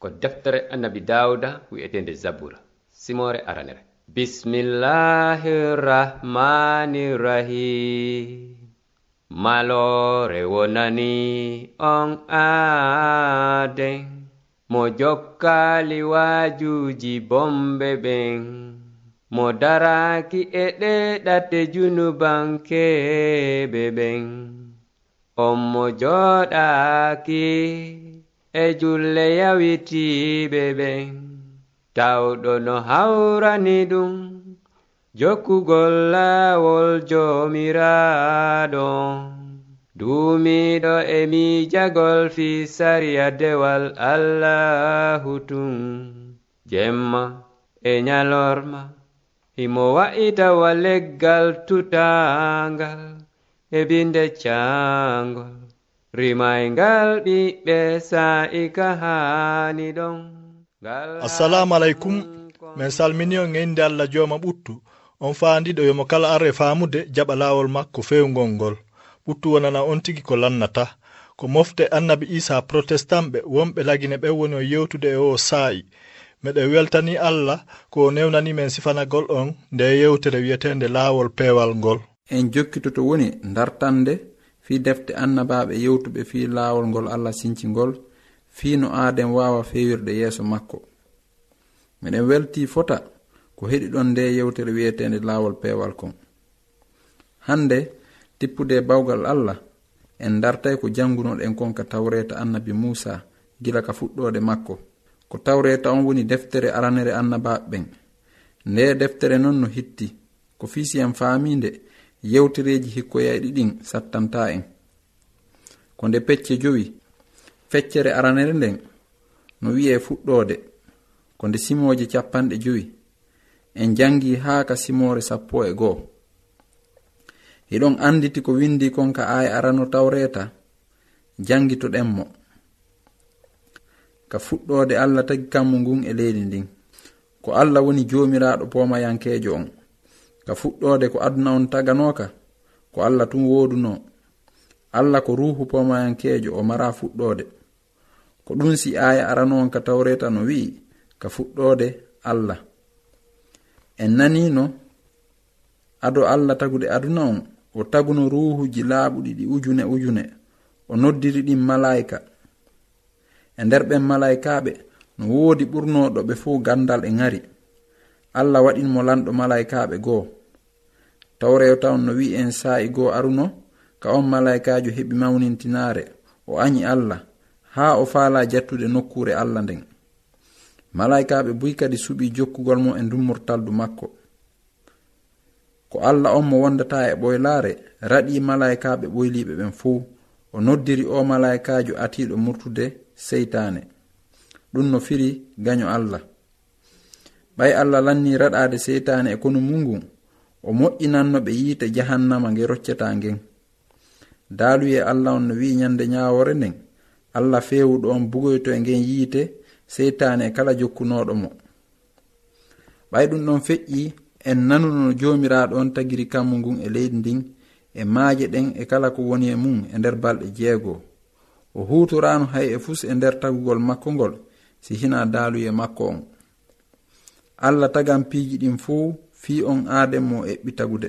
ko deftere annabi dawuda wi'etende zabura. Simore aranere bismillahi rahmani rahim malore wonani on aaden mo jokkali wajuji bombe ɓen mo daraki e ɗe ɗate junubankeɓe ɓen on mo joɗaki e julle yawitiɓe ɓen tawɗo no hawrani ɗum. Jokkugol laawol jomiraɗo. Duumiɗo e miijagol fi sariya dewal allahu tun. Jemma e nyalorma himo wa'itawa leggal tutangal e binde cangol rimaygal ɓiɓɓe sa'ika haani ɗon. Assalamu aleykum. min salmini on e inde allah jooma ɓuttu. On faandiɗo yomo kala arre faamude jaɓa laawol makko fewgol ngol. Ɓuttu wonana on tigi ko lannata. Ko mofte annabi isa protestant ɓe wonɓe lagine ɓe woni o yewtude e o saa'i. Meɗen weltani allah ko o newnani men sifanagol on nde yewtere wiyetende laawol peewal ngol. En jokkitoto woni dartande fi defte annabaɓe yewtuɓe fi laawol ngol allah sincingol fi no aaden waawa fewirde yeeso makko. Miɗen welti fota ko heɗi ɗon nde yewtere wi'etende laawol peewal kon. Hannde tippude bawgal allah en dartay ko jangunoɗen kon ka tawreta annabi muusa gila ka fuɗɗode makko. Ko tawreta on woni deftere aranere annabaɓe ɓen. Nde deftere noon no hitti ko fiisi en faaminde yewtereji hikkoyaɗi ɗin sattanta en ko nde pecce jowi feccere aranere nden no wi'e fuɗɗode ko nde simoje capanɗe jowi en jangi haa ka simore sappo e goo. Hiɗon anditi ko windi kon ka aya arano tawreta jangitoɗen mo. Ka fuɗɗode allah tagi kammu ngun e leydi ndin. Ko allah woni jomiraɗo pomayankejo on. ka fuɗɗode ko aduna on taganoka ko allah tun woduno allah ko ruhu pomayankejo o mara fuɗɗode ko ɗum si aya arano on ka tawreta no wi'i ka fuɗɗode allah. En nanino ado allah tagude aduna on o taguno ruhuji laaɓuɗi ɗi ujune ujune o noddiri ɗin malayika e nder ɓen malaikaɓe no woodi ɓurnoɗo ɓe fuu gandal e ŋari. Allah waɗinmo lanɗo malaikaɓe goo. taw tawn no wi'i en saa'i goo aruno ka on malaikajo heɓi mawnintinaare o añi allah haa o faala jattude nokkure allah nden. Malaikaɓe buy kadi suɓi jokkugol mo e dummortaldu makko. Ko allah on mo wondata e ɓoylaare raɗi malaikaɓe ɓoyliɓe ɓen fuu o noddiri o malaikajo atiɗo murtude seytane ɗum no firi gaño allah. Ɓay allah lanni raɗade seytane e kono mu ngun o moƴƴinanno ɓe yiite jahannama nge roccata ngen. Daaluye allah on no wi'i nyande nyaawore nden. Allah feewuɗo on bugoyto e ngen yiite seytaani e kala jokkunoɗo mo. Ɓay ɗum ɗon feƴƴi en nanuno no joomiraaɗo on tagiri kammu ngun e leydi ndin e maaje ɗen e kala ko woni e mum e nder balɗe jeego o huutoraano hay e fus e nder tagugol makko ngol si hina daaluye makko on. Allah tagan piiji ɗin fuu fi on aaden mo eɓɓi tagude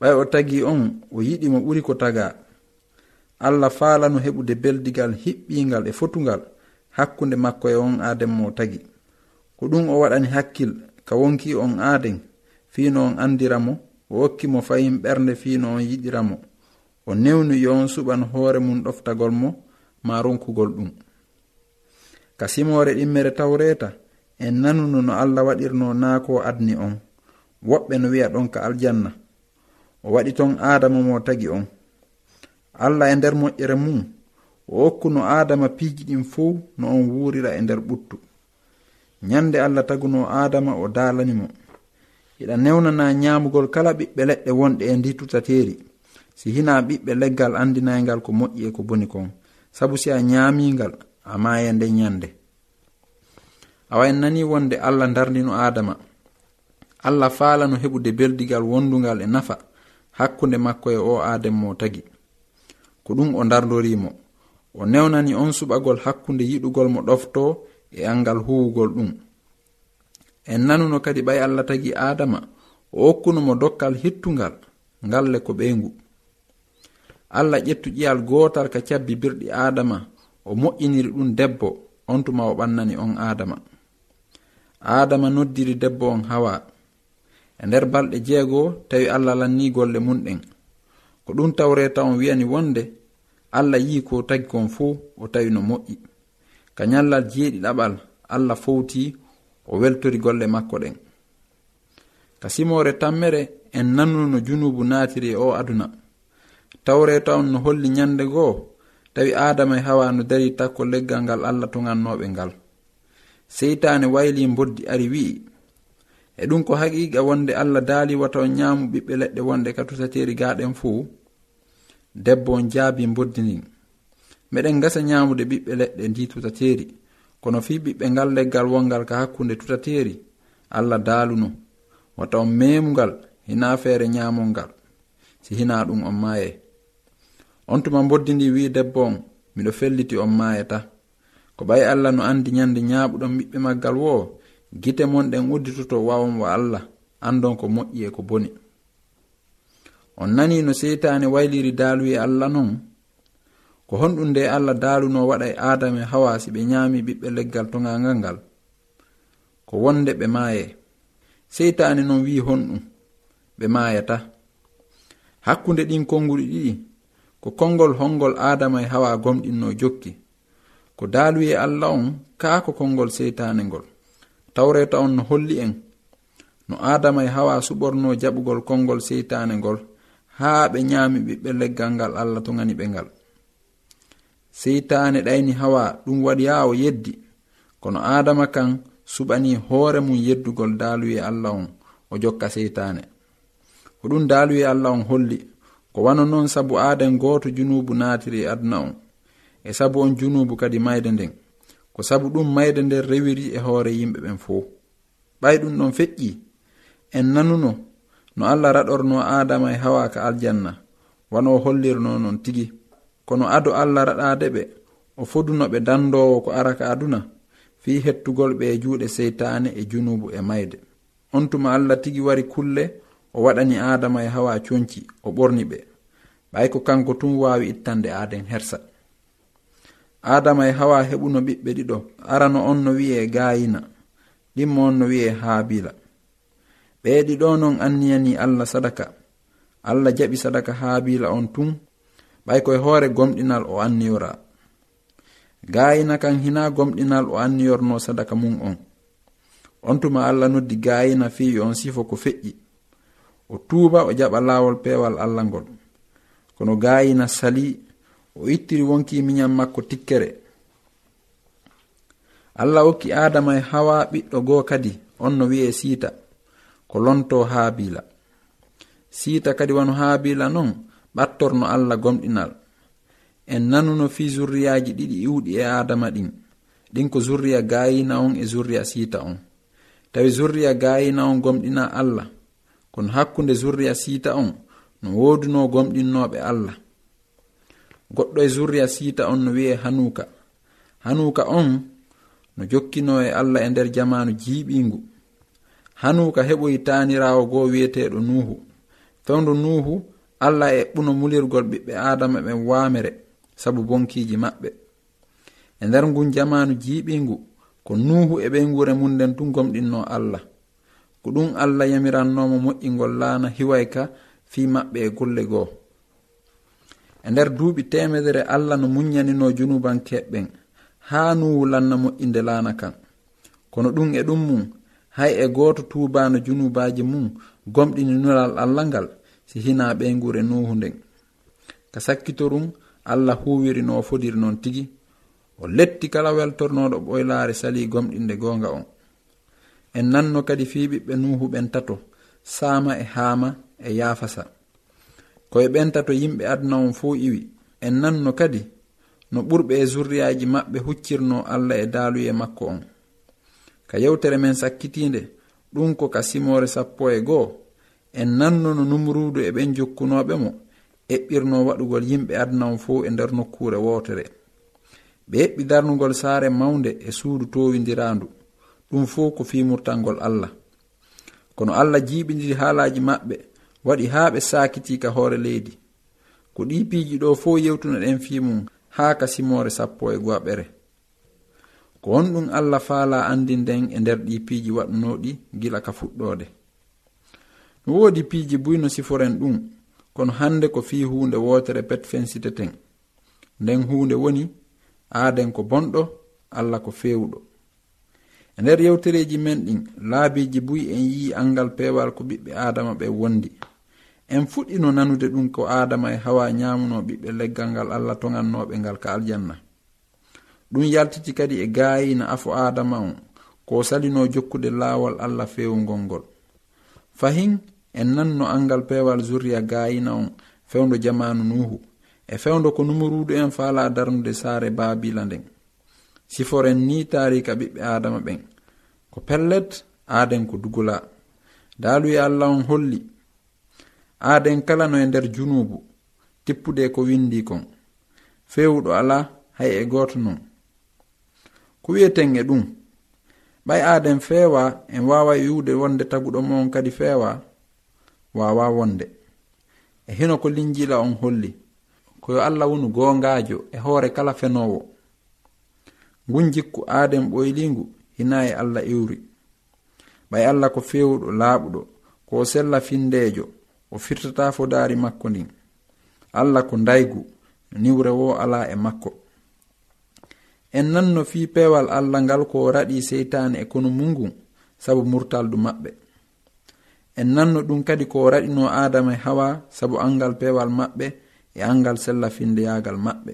ɓay o tagi on o yiɗi mo ɓuri ko taga allah faalano heɓude beldigal hiɓɓingal e fotugal hakkunde makko e on aaden mo tagi. Ko ɗum o waɗani hakkil ka wonki on aaden fiino on andiramo o okki mo fayin ɓernde fiino on yiɗiramo o newni yo on suɓan hoore mum ɗoftagol mo ma ronkugol ɗum. Ka simore ɗimmere tawreta en nanuno no allah waɗirno naa ko adni on. Woɓɓe no wi'a ɗon ka aljanna. O waɗi ton adama mo tagi on. Allah e nder moƴƴere mum o okkuno adama piiji ɗin fuu no on wuurira e nder ɓuttu. Nyande allah taguno adama o daalani mo. Iɗa newnana nyaamugol kala ɓiɓɓe leɗɗe wonɗe e ndi tutateeri si hina ɓiɓɓe leggal andinaygal ko moƴƴi e ko boni kon. Sabu si a nyaamingal a maaye nden nyande awa en nani wonde allah darndino adama? Allah faalano heɓude berdigal wondugal e nafa hakkunde makko e o adammo tagi. Ko ɗum o dardorimo o newnani on suɓagol hakkunde yiɗugol mo ɗofto e angal huwugol ɗum. En nanuno kadi ɓay allah tagi adama o hokkunomo dokkal hittungal ngalle ko ɓeygu allah ƴettu ƴiyal gootal ka cabbi birɗi adama o moƴƴiniri ɗum debbo on tuma o ɓannani on adama. adama noddiri debbo on hawa. E nder balɗe jeego tawi allah lanni golle munɗen. Ko ɗum tawreta on wiyani wonde allah yi ko tagi kon fuu o tawi no moƴƴi. Ka nyallal jeeɗi ɗaɓal allah fowti o weltori golle makko ɗen. Ka simore tammere en nannuno junubu naatiri e o aduna. Tawreta on no holli nyande goo tawi adama e hawa no dari takko leggal ngal allah togannoɓe ngal. seytane wayli boddi ari wi'i. E ɗum ko haqiqa wonde allah daali wata on ñaamu ɓiɓɓe leɗɗe wonde ka tusateri gaɗen fuu. Debbo on jaabi boddi ndin. Meɗen gasa ñaamude ɓiɓɓe leɗɗe ndi tutateri kono fii ɓiɓɓe ngal leggal wongal ka hakkunde tutateri allah daaluno wata on meemungal hina feere ñaamol ngal. Si hina ɗum on maaye. On tuma boddi ndi wi debbo on miɗo felliti on maayata. ko ɓay allah no andi ñande ñaaɓuɗon ɓiɓɓe maggal wo gite monɗen udditoto wawanwo allah andon ko moƴƴi e ko boni. On nani no seytane wayliri daaluye allah non ko honɗum nde allah daaluno waɗa e adama e hawa si ɓe ñaami ɓiɓɓe leggal togangal ngal ko wonde ɓe maaye. Seytane non wi honɗum ɓe maayata. Hakkunde ɗin konnguli ɗiɗi ko konngol honngol adama e hawa gomɗinno jokki. ko daaluye allah on kaa ko konngol seytaane ngol. Tawreta on no holli en. No adama e hawa suɓorno jaɓugol konngol seytaane ngol haa ɓe nyaami ɓiɓɓe leggal ngal allah togani ɓe ngal. Seytaane ɗayni hawa ɗum waɗi haa o yeddi kono adama kan suɓani hoore mum yeddugol daaluye allah on o jokka seytaane. Ko ɗum daaluye allah on holli ko wano noon sabu aaden gooto junubu naatiri e aduna on. e sabu on junubu kadi mayde nden. Ko sabu ɗum mayde nder rewiri e hoore yimɓe ɓen fof ɓay ɗum ɗon feƴƴi. En nanuno no allah raɗorno adama e hawa ka aljanna. Wano hollirno non tigi. Kono ado allah raɗade ɓe o foduno ɓe dandowo ko araka aduna fi hettugol ɓe e juuɗe seytane e junubu e mayde. On tuma allah tigi wari kulle o waɗani adama e hawa conci o ɓorni ɓe. Ɓay ko kanko tum wawi ittande aden hersa. adama e hawa heɓuno ɓiɓɓe ɗiɗo. Arano on no wi'e gayina. Ɗimmo on no wi'e haabila. Ɓe ɗiɗo non anniyani allah sadaka. Allah jaɓi sadaka haabila on tun. Ɓay koye hoore gomɗinal o anniyora. Gayina kan hina gomɗinal o anniyorno sadaka mum on. On tuma allah noddi gayina fiwi on sifo ko feƴƴi. O tuuba o jaɓa laawol peewal allah ngol. Kono gayina sali o ittiri wonki miñam makko tikkere. Allah hokki adama e hawa ɓiɗɗo goo kadi on no wi'e siita ko lonto haabila. Siita kadi wano haabila non ɓattorno allah gomɗinal. En nanuno fi zurriyaji ɗiɗi iwɗi e adama ɗin. Ɗin ko zurriya gayina on e zurriya siita on. Tawi zurriya gayina on gomɗina allah kono hakkunde zurriya siita on no woduno gomɗinnoɓe allah. goɗɗo e zurriya siita on no wi'e hanuka. Hanuka on no jokkino e allah e nder jamanu jiiɓingu. Hanuka heɓoyi tanirawo goo wiyeteɗo nuhu fewdu nuhu allah e ɓuno mulirgol ɓiɓɓe adama ɓen wamere sabu bonkiji maɓɓe. E nder ngun jamanu jiiɓingu ko nuhu e ɓeygure mum nden tu gomɗinno allah. Ko ɗum allah yamirannomo moƴƴingol laana hiway ka fi maɓɓe e golle goo. e nder duuɓi temedere allah no muñanino junubankeɓɓen haa nuwulanna moƴƴinde laana kan. Kono ɗum e ɗum mum hay e gooto tuubano junubaji mum gomɗini nulal allah ngal si hina ɓeygure nuhu nden. Ka sakkitorum allah huwiri no fodiri noon tigi. O letti kala weltornoɗo ɓoylaare sali gomɗinde goonga on. En nanno kadi fii ɓiɓɓe nuhuɓen tato sama e haama e yaafasa. koye ɓenta to yimɓe aduna on fuu iwi. En nanno kadi no ɓurɓe e zurriyaji maɓɓe huccirno allah e daaluye makko on. Ka yewtere men sakkitinde ɗum ko ka simore sappo e goo en nanno no numrudu e ɓen jokkunoɓe mo eɓɓirno waɗugol yimɓe aduna on fuu e nder nokkure wootere. Ɓe heɓɓi darnugol saare mawnde e suudu towindirandu ɗum fuu ko fimurtalngol allah. Kono allah jiiɓidiri haalaji maɓɓe waɗi haa ɓe sakitika hoore leydi. Ko ɗi piiji ɗo fo yewtunaɗen fi mum haa ka kasimore sappo e goaɓere ko honɗum allah faala andinden e nder ɗi piiji waɗunoɗi gila ka fuɗɗode no woodi piiji buyno siforen ɗum kono hande ko fi hunde wotere petfensiteten nden hunde woni aaden ko bonɗo allah ko fewɗo e nder yewtereji men ɗin laabiji buyi en yi angal pewal ko ɓiɓɓe adama ɓe wondi. en fuɗɗino nanude ɗum ko adama e hawa ñamuno ɓiɓɓe leggal ngal allah togannoɓe ngal ka aljanna. Ɗum yaltiti kadi e gayina afo adama on ko salino jokkude laawol allah fewugol ngol. Fahin en nanno angal pewal zurriya gayina on fewdo jamanu nuhu. E fewdo ko numurudu en fala darnude saare babila nden. Siforen ni tarika ɓiɓɓe adama ɓen. Ko pellet aden ko dugula daaluye allah on holli aaden kala no e nder junubu tippude ko windi kon. Fewuɗo ala hay e goto non. Ko wiyeten e ɗum ɓay aaden feewa en wawa wiwde wonde taguɗo mon kadi feewa wawa wonde. E hino ko linjila on holli koyo allah wonu gongajo e hoore kala fenowo ngun jikku aaden ɓoylingu hina e allah iwri. Ɓay allah ko fewuɗo laaɓuɗo ko sella findejo o firtata fodaari makko ndin. Allah ko ndaygu niwre wo ala e makko. En nan no fii peewal allah ngal ko raɗi seytaane e kono mungun sabu murtaldu maɓɓe. En nanno ɗum kadi ko raɗino adama e hawa sabu angal peewal maɓɓe e angal sella findeyagal maɓɓe.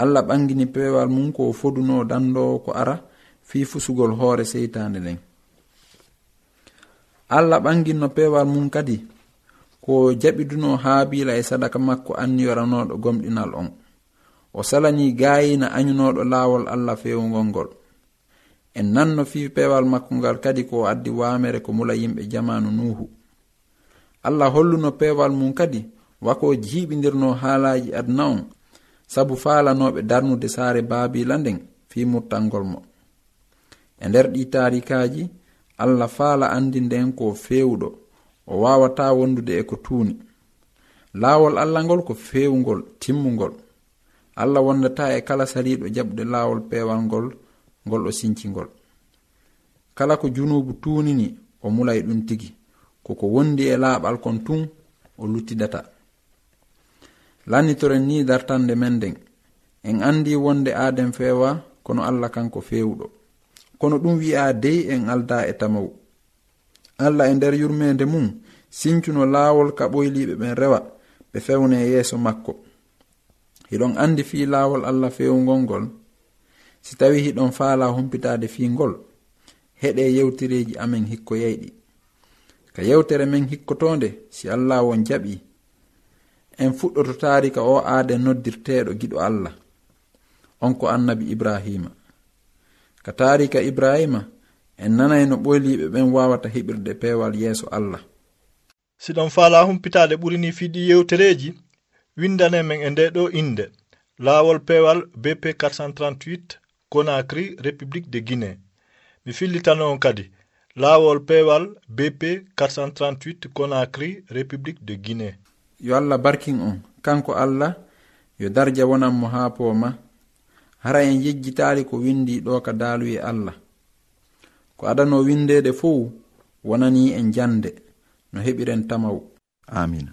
Allah ɓangini peewal mum ko foduno dandowo ko ara fii fusugol hoore seytaande nden. Allah ɓanginno peewal mum kadi ko jaɓiduno haabila e sadaka makko anniyoranoɗo gomɗinal on. O salani gayina añunoɗo laawol allah fewugol ngol. En nanno fi pewal makko ngal kadi ko addi wamere ko mula yimɓe jamanu nuhu. Allah holluno pewal mum kadi wako jiiɓidirno haalaji aduna on sabu faalanoɓe darnude saare babila nden fi murtalngol mo. E nder ɗi tarikaji allah faala andi nden ko fewɗo o wawata wondude e ko tuuni. Laawol allah ngol ko feewugol timmugol allah wondata e kala saliɗo jaɓude laawol pewal ngol ngol o sincingol. Kala ko junubu tuunini o mulay ɗum tigi koko wondi e laaɓal kon tun o luttidata. Lannitoren ni dartande men nden en andi wonde aaden feewa kono allah kanko fewuɗo kono ɗum wi'a dey en alda e tamawu allah e nder yurmede mum sincuno laawol kaɓoyliɓe ɓen rewa ɓe fewne yeeso makko. Hiɗon andi fi laawol allah fewugol ngol si tawi hiɗon faala humpitade fi ngol heɗe yewtereji amen hikko yeyɗi. Ka yewtere men hikkotonde si allah won jaɓi en fuɗɗoto taarika o aade noddirteɗo giɗo allah. On ko annabi ibrahima. Ka taarika ibrahima en nanay no ɓoyliɓe ɓen wawata heɓirde pewal yeeso allah. Siɗon faala humpitaade ɓurini fiɗi yewtereji windane men e nde ɗo inde laawol pewal bp 438 conacry république de guinée. Mi fillitano on kadi. Laawol pewal bp 438 conacry république de guinée. Yo allah barkin on. Kanko allah yo darja wonan mo haa pooma. Hara en yejjitaali ko windi ɗo ka daaluye allah. ko adano windede fou wonani en jande no heɓiren tamaw. Amina